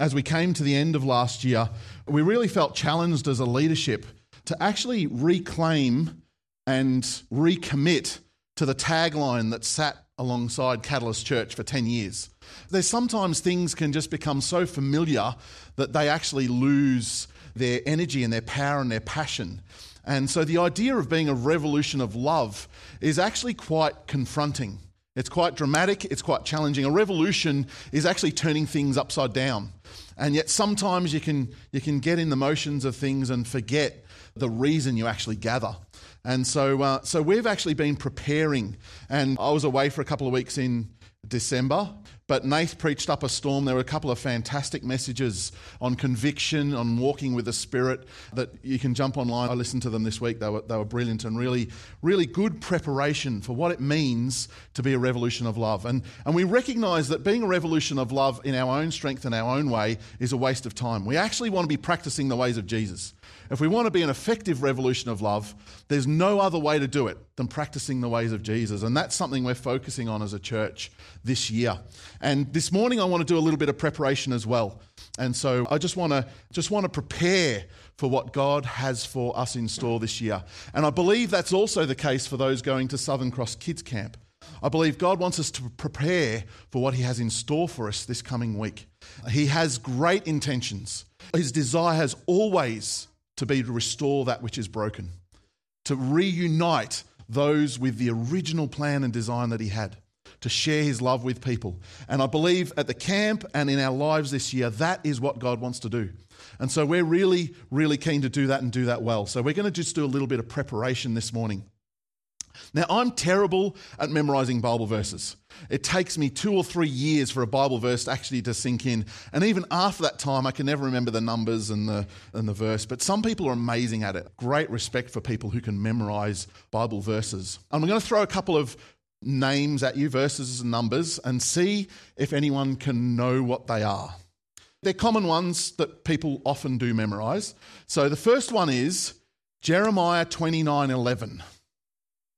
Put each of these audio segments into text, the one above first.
as we came to the end of last year, we really felt challenged as a leadership to actually reclaim and recommit to the tagline that sat alongside Catalyst Church for 10 years. There's sometimes things can just become so familiar that they actually lose their energy and their power and their passion. And so the idea of being a revolution of love is actually quite confronting. It's quite dramatic, it's quite challenging. A revolution is actually turning things upside down. And yet sometimes you can, you can get in the motions of things and forget the reason you actually gather. And so, uh, so we've actually been preparing. And I was away for a couple of weeks in December. But Nath preached up a storm. There were a couple of fantastic messages on conviction, on walking with the Spirit that you can jump online. I listened to them this week. They were, they were brilliant and really, really good preparation for what it means to be a revolution of love. And, and we recognize that being a revolution of love in our own strength and our own way is a waste of time. We actually want to be practicing the ways of Jesus. If we want to be an effective revolution of love, there's no other way to do it than practicing the ways of Jesus. And that's something we're focusing on as a church this year. And this morning, I want to do a little bit of preparation as well. And so I just want to just want to prepare for what God has for us in store this year. And I believe that's also the case for those going to Southern Cross Kids Camp. I believe God wants us to prepare for what He has in store for us this coming week. He has great intentions. His desire has always to be to restore that which is broken, to reunite those with the original plan and design that he had, to share his love with people. And I believe at the camp and in our lives this year, that is what God wants to do. And so we're really, really keen to do that and do that well. So we're going to just do a little bit of preparation this morning. Now, I'm terrible at memorizing Bible verses. It takes me two or three years for a Bible verse actually to sink in. And even after that time, I can never remember the numbers and the, and the verse. But some people are amazing at it. Great respect for people who can memorize Bible verses. I'm going to throw a couple of names at you, verses and numbers, and see if anyone can know what they are. They're common ones that people often do memorize. So the first one is Jeremiah 29 11.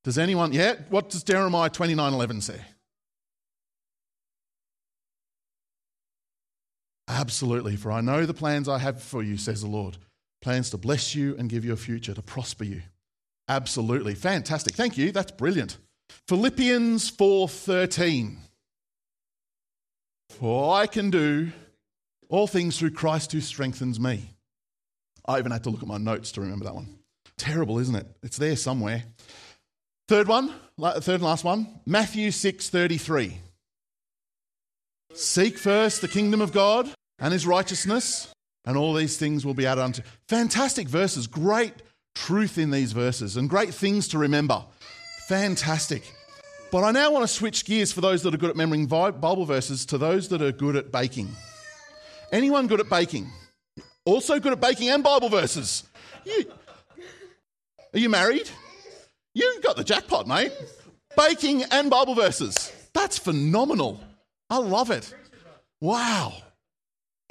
Does anyone, yeah? What does Jeremiah 29 11 say? Absolutely, for I know the plans I have for you, says the Lord. Plans to bless you and give you a future, to prosper you. Absolutely. Fantastic. Thank you. That's brilliant. Philippians 4:13. For I can do all things through Christ who strengthens me. I even had to look at my notes to remember that one. Terrible, isn't it? It's there somewhere. Third one, third and last one, Matthew 6:33. Seek first the kingdom of God and his righteousness, and all these things will be added unto. Fantastic verses, great truth in these verses, and great things to remember. Fantastic. But I now want to switch gears for those that are good at remembering Bible verses to those that are good at baking. Anyone good at baking? Also good at baking and Bible verses. You, are you married? You've got the jackpot, mate. Baking and Bible verses. That's phenomenal. I love it. Wow.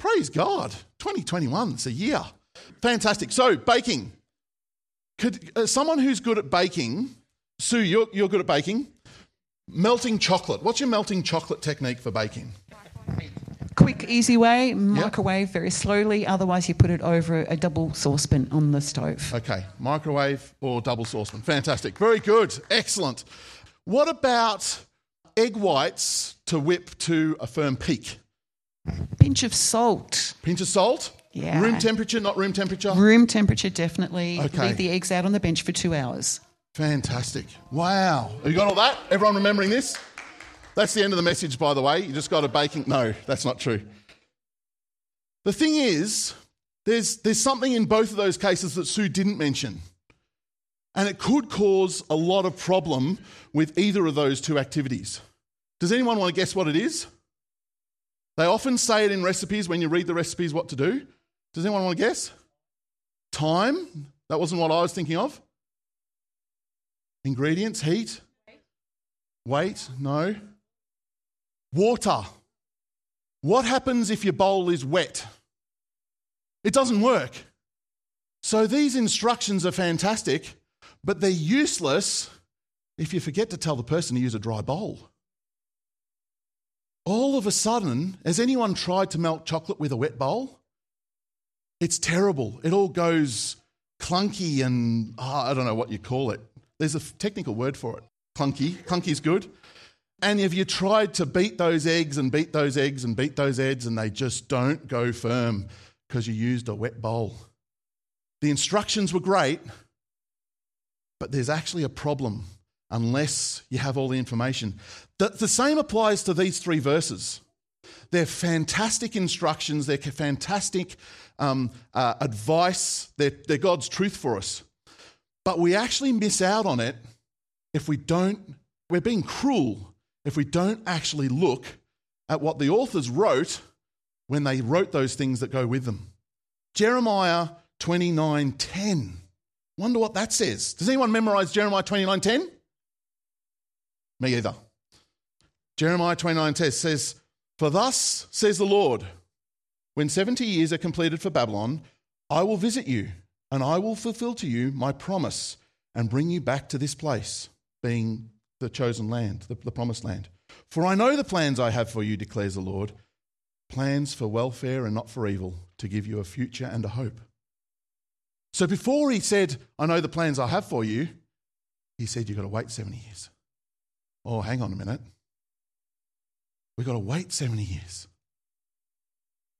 Praise God. 2021, it's a year. Fantastic. So, baking. Could, uh, someone who's good at baking, Sue, you're, you're good at baking. Melting chocolate. What's your melting chocolate technique for baking? Quick, easy way, microwave yep. very slowly. Otherwise, you put it over a double saucepan on the stove. Okay, microwave or double saucepan. Fantastic. Very good. Excellent. What about egg whites to whip to a firm peak? Pinch of salt. Pinch of salt? Yeah. Room temperature, not room temperature? Room temperature, definitely. Okay. Leave the eggs out on the bench for two hours. Fantastic. Wow. Have you got all that? Everyone remembering this? That's the end of the message, by the way. You just got a baking. No, that's not true. The thing is, there's, there's something in both of those cases that Sue didn't mention. And it could cause a lot of problem with either of those two activities. Does anyone want to guess what it is? They often say it in recipes when you read the recipes what to do. Does anyone want to guess? Time? That wasn't what I was thinking of. Ingredients, heat. Weight? No. Water. What happens if your bowl is wet? It doesn't work. So these instructions are fantastic, but they're useless if you forget to tell the person to use a dry bowl. All of a sudden, has anyone tried to melt chocolate with a wet bowl? It's terrible. It all goes clunky and oh, I don't know what you call it. There's a technical word for it. Clunky. Clunky's good. And if you tried to beat those eggs and beat those eggs and beat those eggs and they just don't go firm because you used a wet bowl. The instructions were great, but there's actually a problem unless you have all the information. The, the same applies to these three verses. They're fantastic instructions, they're fantastic um, uh, advice, they're, they're God's truth for us. But we actually miss out on it if we don't, we're being cruel if we don't actually look at what the authors wrote when they wrote those things that go with them. Jeremiah 29:10. Wonder what that says. Does anyone memorize Jeremiah 29:10? Me either. Jeremiah 29:10 says, "For thus says the Lord, when 70 years are completed for Babylon, I will visit you, and I will fulfill to you my promise and bring you back to this place, being the chosen land, the, the promised land. For I know the plans I have for you, declares the Lord plans for welfare and not for evil, to give you a future and a hope. So before he said, I know the plans I have for you, he said, You've got to wait 70 years. Oh, hang on a minute. We've got to wait 70 years.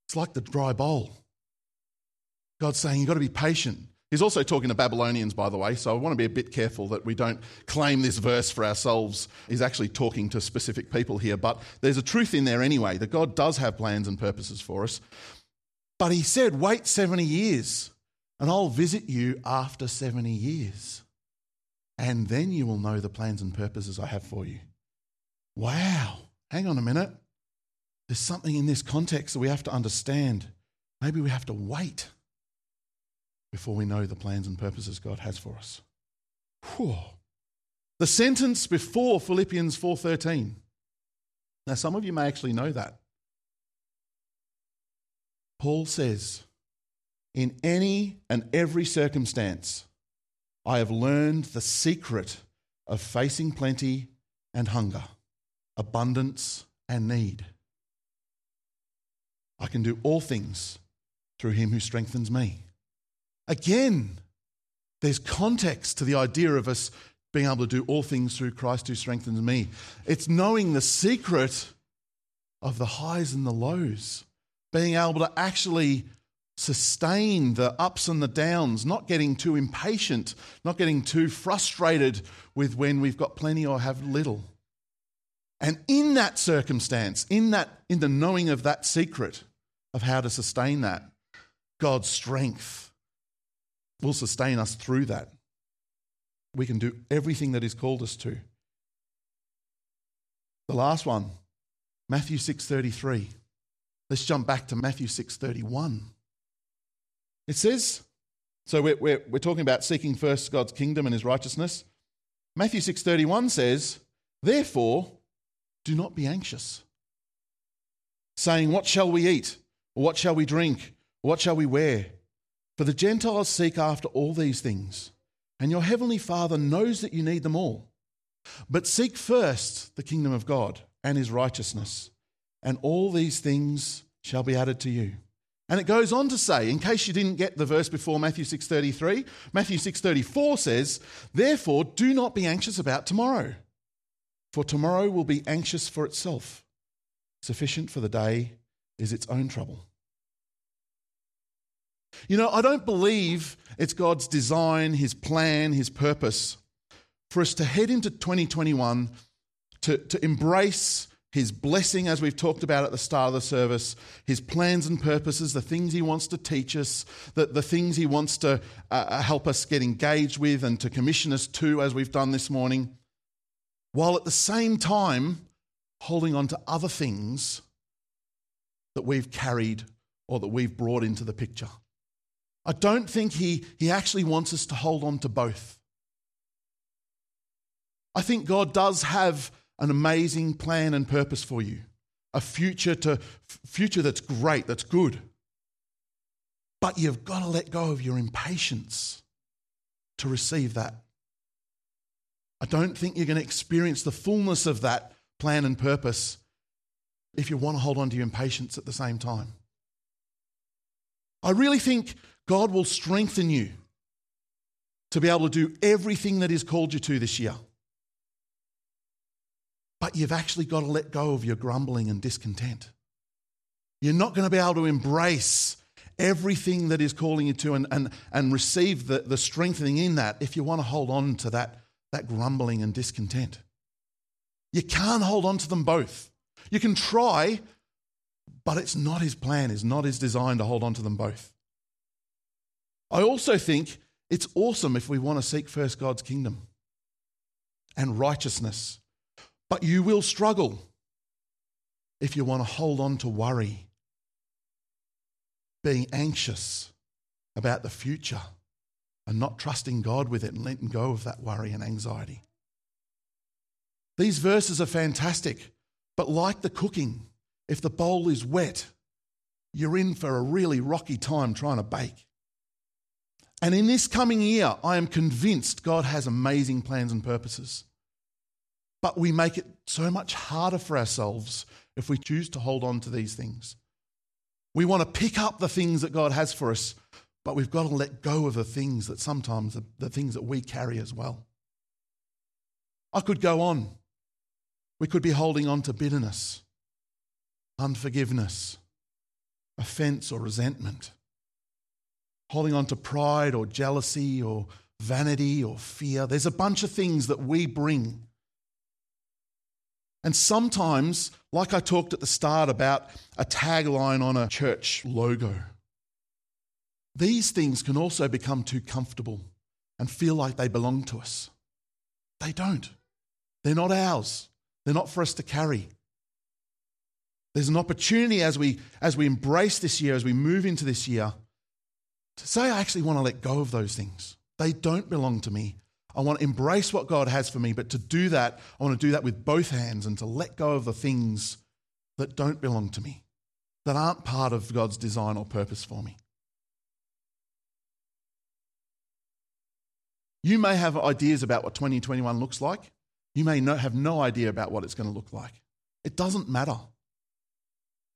It's like the dry bowl. God's saying, You've got to be patient. He's also talking to Babylonians, by the way, so I want to be a bit careful that we don't claim this verse for ourselves. He's actually talking to specific people here, but there's a truth in there anyway that God does have plans and purposes for us. But he said, Wait 70 years, and I'll visit you after 70 years, and then you will know the plans and purposes I have for you. Wow, hang on a minute. There's something in this context that we have to understand. Maybe we have to wait before we know the plans and purposes God has for us. Whew. The sentence before Philippians 4:13. Now some of you may actually know that. Paul says, "In any and every circumstance, I have learned the secret of facing plenty and hunger, abundance and need. I can do all things through him who strengthens me." Again, there's context to the idea of us being able to do all things through Christ who strengthens me. It's knowing the secret of the highs and the lows, being able to actually sustain the ups and the downs, not getting too impatient, not getting too frustrated with when we've got plenty or have little. And in that circumstance, in that in the knowing of that secret of how to sustain that, God's strength will sustain us through that. We can do everything that He's called us to. The last one, Matthew 6:33. Let's jump back to Matthew 6:31. It says, so we're, we're, we're talking about seeking first God's kingdom and His righteousness. Matthew 6:31 says, "Therefore, do not be anxious, saying, What shall we eat? Or what shall we drink? Or what shall we wear? For the Gentiles seek after all these things, and your heavenly Father knows that you need them all. But seek first the kingdom of God and his righteousness, and all these things shall be added to you. And it goes on to say, in case you didn't get the verse before Matthew 6:33, Matthew 6:34 says, "Therefore do not be anxious about tomorrow, for tomorrow will be anxious for itself. Sufficient for the day is its own trouble." You know, I don't believe it's God's design, His plan, His purpose for us to head into 2021 to, to embrace His blessing, as we've talked about at the start of the service, His plans and purposes, the things He wants to teach us, the, the things He wants to uh, uh help us get engaged with and to commission us to, as we've done this morning, while at the same time holding on to other things that we've carried or that we've brought into the picture. I don't think he, he actually wants us to hold on to both. I think God does have an amazing plan and purpose for you, a future, to, future that's great, that's good. But you've got to let go of your impatience to receive that. I don't think you're going to experience the fullness of that plan and purpose if you want to hold on to your impatience at the same time. I really think God will strengthen you to be able to do everything that He's called you to this year. But you've actually got to let go of your grumbling and discontent. You're not going to be able to embrace everything that is calling you to and, and, and receive the, the strengthening in that if you want to hold on to that, that grumbling and discontent. You can't hold on to them both. You can try, but it's not his plan, it's not his design to hold on to them both. I also think it's awesome if we want to seek first God's kingdom and righteousness, but you will struggle if you want to hold on to worry being anxious about the future and not trusting God with it and letting go of that worry and anxiety. These verses are fantastic, but like the cooking, if the bowl is wet, you're in for a really rocky time trying to bake. And in this coming year, I am convinced God has amazing plans and purposes. But we make it so much harder for ourselves if we choose to hold on to these things. We want to pick up the things that God has for us, but we've got to let go of the things that sometimes, the, things that we carry as well. I could go on. We could be holding on to bitterness, unforgiveness, offense, or resentment, holding on to pride or jealousy or vanity or fear. There's a bunch of things that we bring and sometimes, like I talked at the start about a tagline on a church logo, these things can also become too comfortable and feel like they belong to us. They don't. They're not ours. They're not for us to carry. There's an opportunity as we, as we embrace this year, as we move into this year, to say, I actually want to let go of those things. They don't belong to me. I want to embrace what God has for me, but to do that, I want to do that with both hands and to let go of the things that don't belong to me, that aren't part of God's design or purpose for me. You may have ideas about what 2021 looks like. You may have no idea about what it's going to look like. It doesn't matter.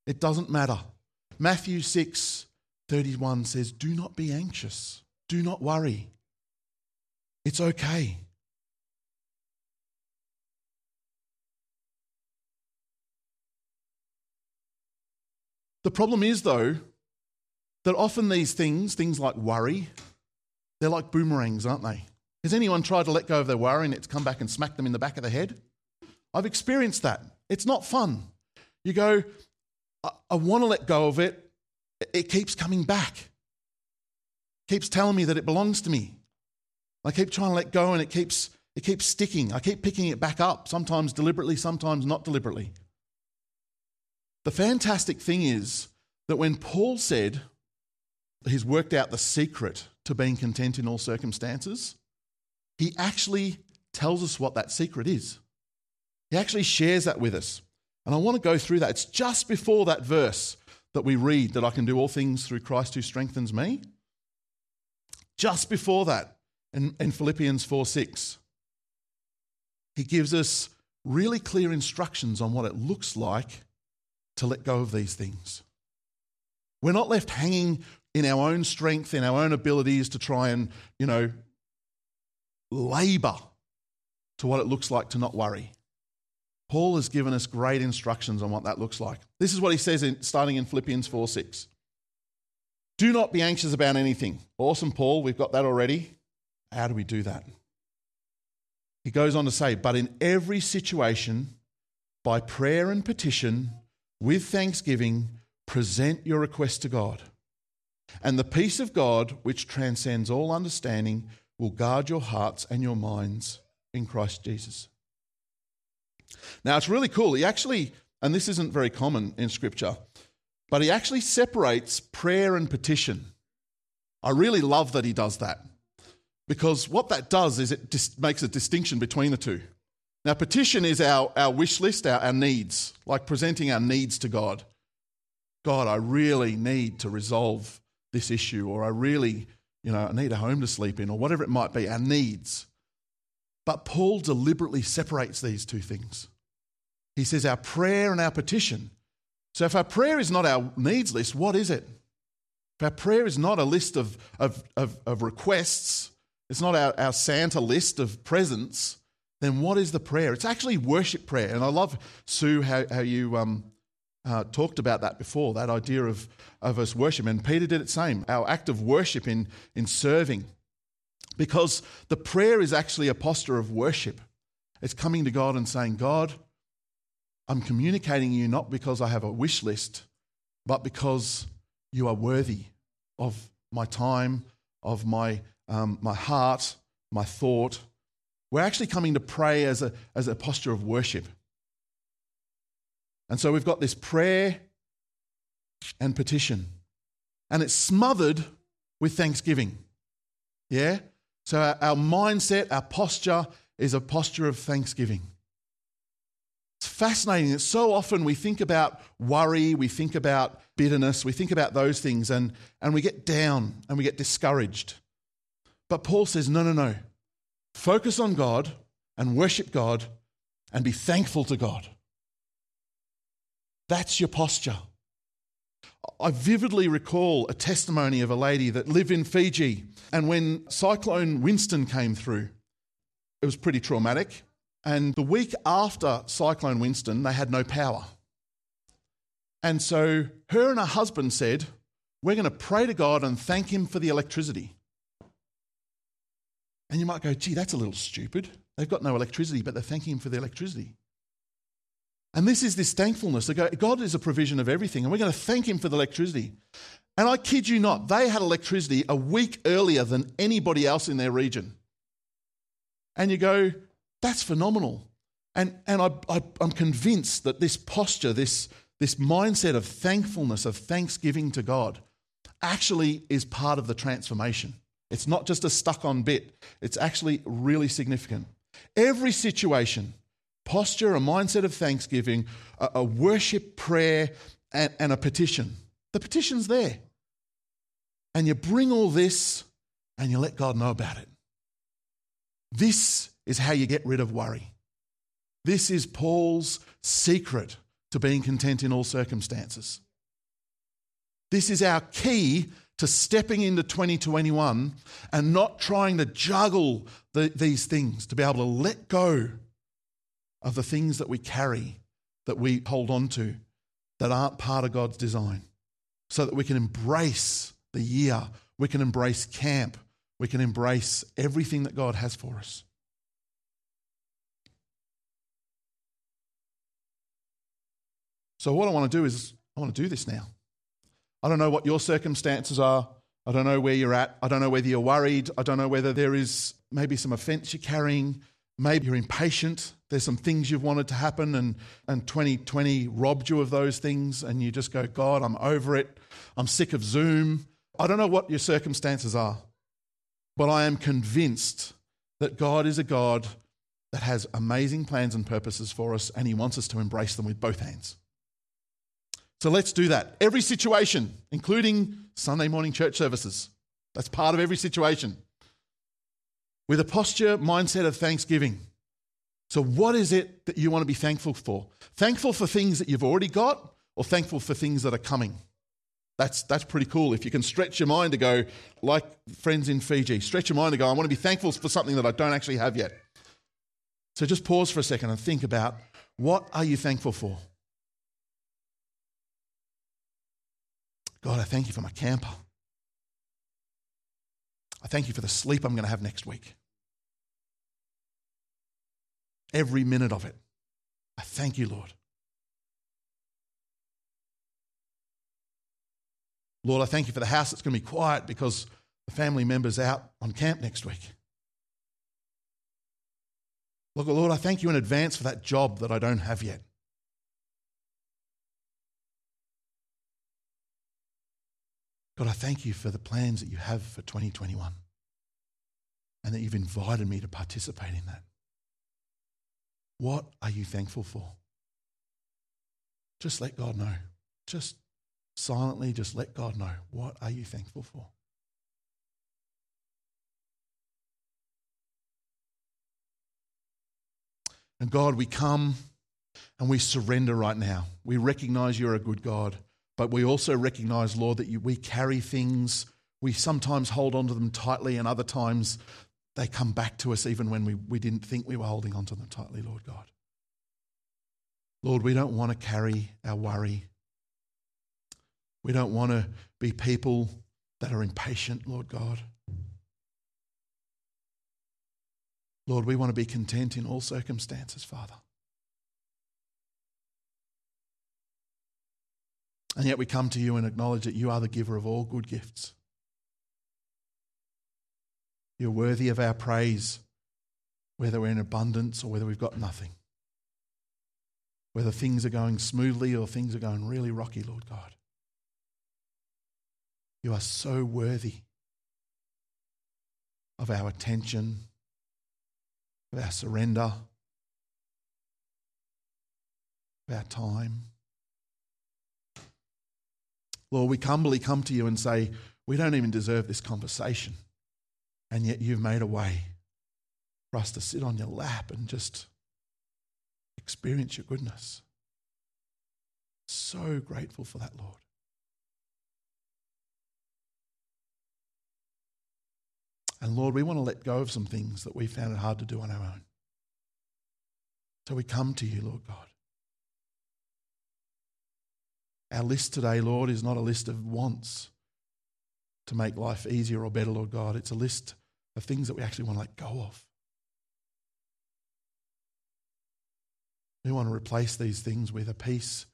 It doesn't matter. Matthew 6 31 says, Do not be anxious, do not worry. It's okay. The problem is, though, that often these things, things like worry, they're like boomerangs, aren't they? Has anyone tried to let go of their worry and it's come back and smacked them in the back of the head? I've experienced that. It's not fun. You go, I, I want to let go of it. It keeps coming back. Keeps telling me that it belongs to me. I keep trying to let go and it keeps, it keeps sticking. I keep picking it back up, sometimes deliberately, sometimes not deliberately. The fantastic thing is that when Paul said he's worked out the secret to being content in all circumstances, he actually tells us what that secret is. He actually shares that with us. And I want to go through that. It's just before that verse that we read that I can do all things through Christ who strengthens me. Just before that, in, in Philippians 4 6. He gives us really clear instructions on what it looks like to let go of these things. We're not left hanging in our own strength, in our own abilities to try and, you know, labor to what it looks like to not worry. Paul has given us great instructions on what that looks like. This is what he says in, starting in Philippians 4 6. Do not be anxious about anything. Awesome, Paul. We've got that already. How do we do that? He goes on to say, but in every situation, by prayer and petition, with thanksgiving, present your request to God. And the peace of God, which transcends all understanding, will guard your hearts and your minds in Christ Jesus. Now, it's really cool. He actually, and this isn't very common in Scripture, but he actually separates prayer and petition. I really love that he does that. Because what that does is it just makes a distinction between the two. Now, petition is our, our wish list, our, our needs, like presenting our needs to God. God, I really need to resolve this issue, or I really, you know, I need a home to sleep in, or whatever it might be, our needs. But Paul deliberately separates these two things. He says our prayer and our petition So if our prayer is not our needs list, what is it? If our prayer is not a list of, of, of, of requests, it's not our, our Santa list of presents, then what is the prayer? It's actually worship prayer. And I love, Sue, how, how you um, uh, talked about that before, that idea of, of us worship. And Peter did it same, our act of worship in, in serving. Because the prayer is actually a posture of worship. It's coming to God and saying, God, I'm communicating you not because I have a wish list, but because you are worthy of my time, of my, um, my heart, my thought. We're actually coming to pray as a, as a posture of worship. And so we've got this prayer and petition, and it's smothered with thanksgiving. Yeah? So our, our mindset, our posture is a posture of thanksgiving. It's fascinating that so often we think about worry, we think about bitterness, we think about those things, and, and we get down and we get discouraged. But Paul says, no, no, no. Focus on God and worship God and be thankful to God. That's your posture. I vividly recall a testimony of a lady that lived in Fiji, and when Cyclone Winston came through, it was pretty traumatic. And the week after Cyclone Winston, they had no power. And so her and her husband said, We're going to pray to God and thank Him for the electricity. And you might go, Gee, that's a little stupid. They've got no electricity, but they're thanking Him for the electricity. And this is this thankfulness. They go, God is a provision of everything, and we're going to thank Him for the electricity. And I kid you not, they had electricity a week earlier than anybody else in their region. And you go, that's phenomenal. And, and I, I, I'm convinced that this posture, this, this mindset of thankfulness, of thanksgiving to God, actually is part of the transformation. It's not just a stuck on bit, it's actually really significant. Every situation, posture, a mindset of thanksgiving, a, a worship prayer, and, and a petition. The petition's there. And you bring all this and you let God know about it. This is how you get rid of worry. This is Paul's secret to being content in all circumstances. This is our key to stepping into 2021 and not trying to juggle the, these things, to be able to let go of the things that we carry, that we hold on to, that aren't part of God's design, so that we can embrace the year, we can embrace camp, we can embrace everything that God has for us. So, what I want to do is, I want to do this now. I don't know what your circumstances are. I don't know where you're at. I don't know whether you're worried. I don't know whether there is maybe some offense you're carrying. Maybe you're impatient. There's some things you've wanted to happen, and, and 2020 robbed you of those things, and you just go, God, I'm over it. I'm sick of Zoom. I don't know what your circumstances are, but I am convinced that God is a God that has amazing plans and purposes for us, and He wants us to embrace them with both hands. So let's do that. Every situation, including Sunday morning church services, that's part of every situation. With a posture, mindset of thanksgiving. So, what is it that you want to be thankful for? Thankful for things that you've already got, or thankful for things that are coming? That's, that's pretty cool. If you can stretch your mind to go, like friends in Fiji, stretch your mind to go, I want to be thankful for something that I don't actually have yet. So just pause for a second and think about what are you thankful for? God, I thank you for my camper. I thank you for the sleep I'm going to have next week. Every minute of it. I thank you, Lord. Lord, I thank you for the house that's going to be quiet because the family member's out on camp next week. Look, Lord, I thank you in advance for that job that I don't have yet. God, I thank you for the plans that you have for 2021 and that you've invited me to participate in that. What are you thankful for? Just let God know. Just silently, just let God know. What are you thankful for? And God, we come And we surrender right now. We recognize you're a good God, but we also recognize, Lord, that you, we carry things. We sometimes hold on to them tightly, and other times they come back to us even when we, we didn't think we were holding on to them tightly, Lord God. Lord, we don't want to carry our worry. We don't want to be people that are impatient, Lord God. Lord, we want to be content in all circumstances, Father. And yet we come to you and acknowledge that you are the giver of all good gifts. You're worthy of our praise, whether we're in abundance or whether we've got nothing. Whether things are going smoothly or things are going really rocky, Lord God. You are so worthy of our attention, of our surrender, of our time. Lord, we humbly come to you and say, we don't even deserve this conversation. And yet you've made a way for us to sit on your lap and just experience your goodness. So grateful for that, Lord. And Lord, we want to let go of some things that we found it hard to do on our own. So we come to you, Lord God. Our list today, Lord, is not a list of wants to make life easier or better, Lord God. It's a list of things that we actually want to let go of. We want to replace these things with a peace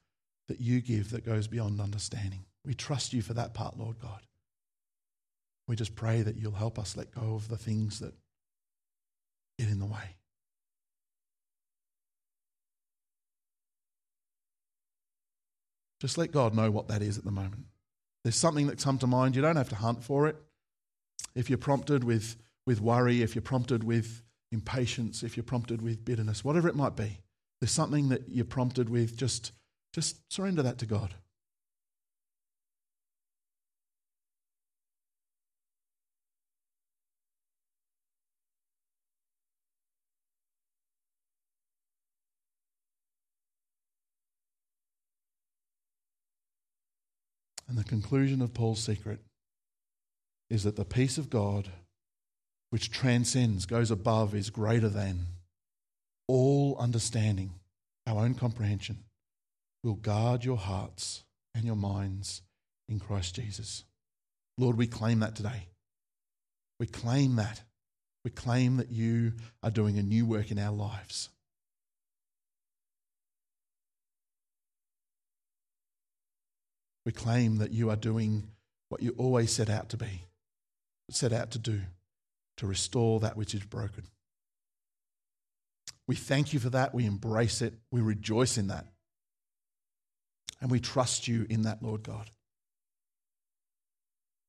that you give that goes beyond understanding. We trust you for that part, Lord God. We just pray that you'll help us let go of the things that get in the way. Just let God know what that is at the moment. There's something that's come to mind. You don't have to hunt for it. If you're prompted with, with worry, if you're prompted with impatience, if you're prompted with bitterness, whatever it might be, there's something that you're prompted with, just, just surrender that to God. Conclusion of Paul's secret is that the peace of God, which transcends, goes above, is greater than all understanding, our own comprehension, will guard your hearts and your minds in Christ Jesus. Lord, we claim that today. We claim that. We claim that you are doing a new work in our lives. We claim that you are doing what you always set out to be, set out to do, to restore that which is broken. We thank you for that. We embrace it. We rejoice in that. And we trust you in that, Lord God.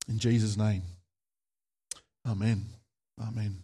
In Jesus' name, amen. Amen.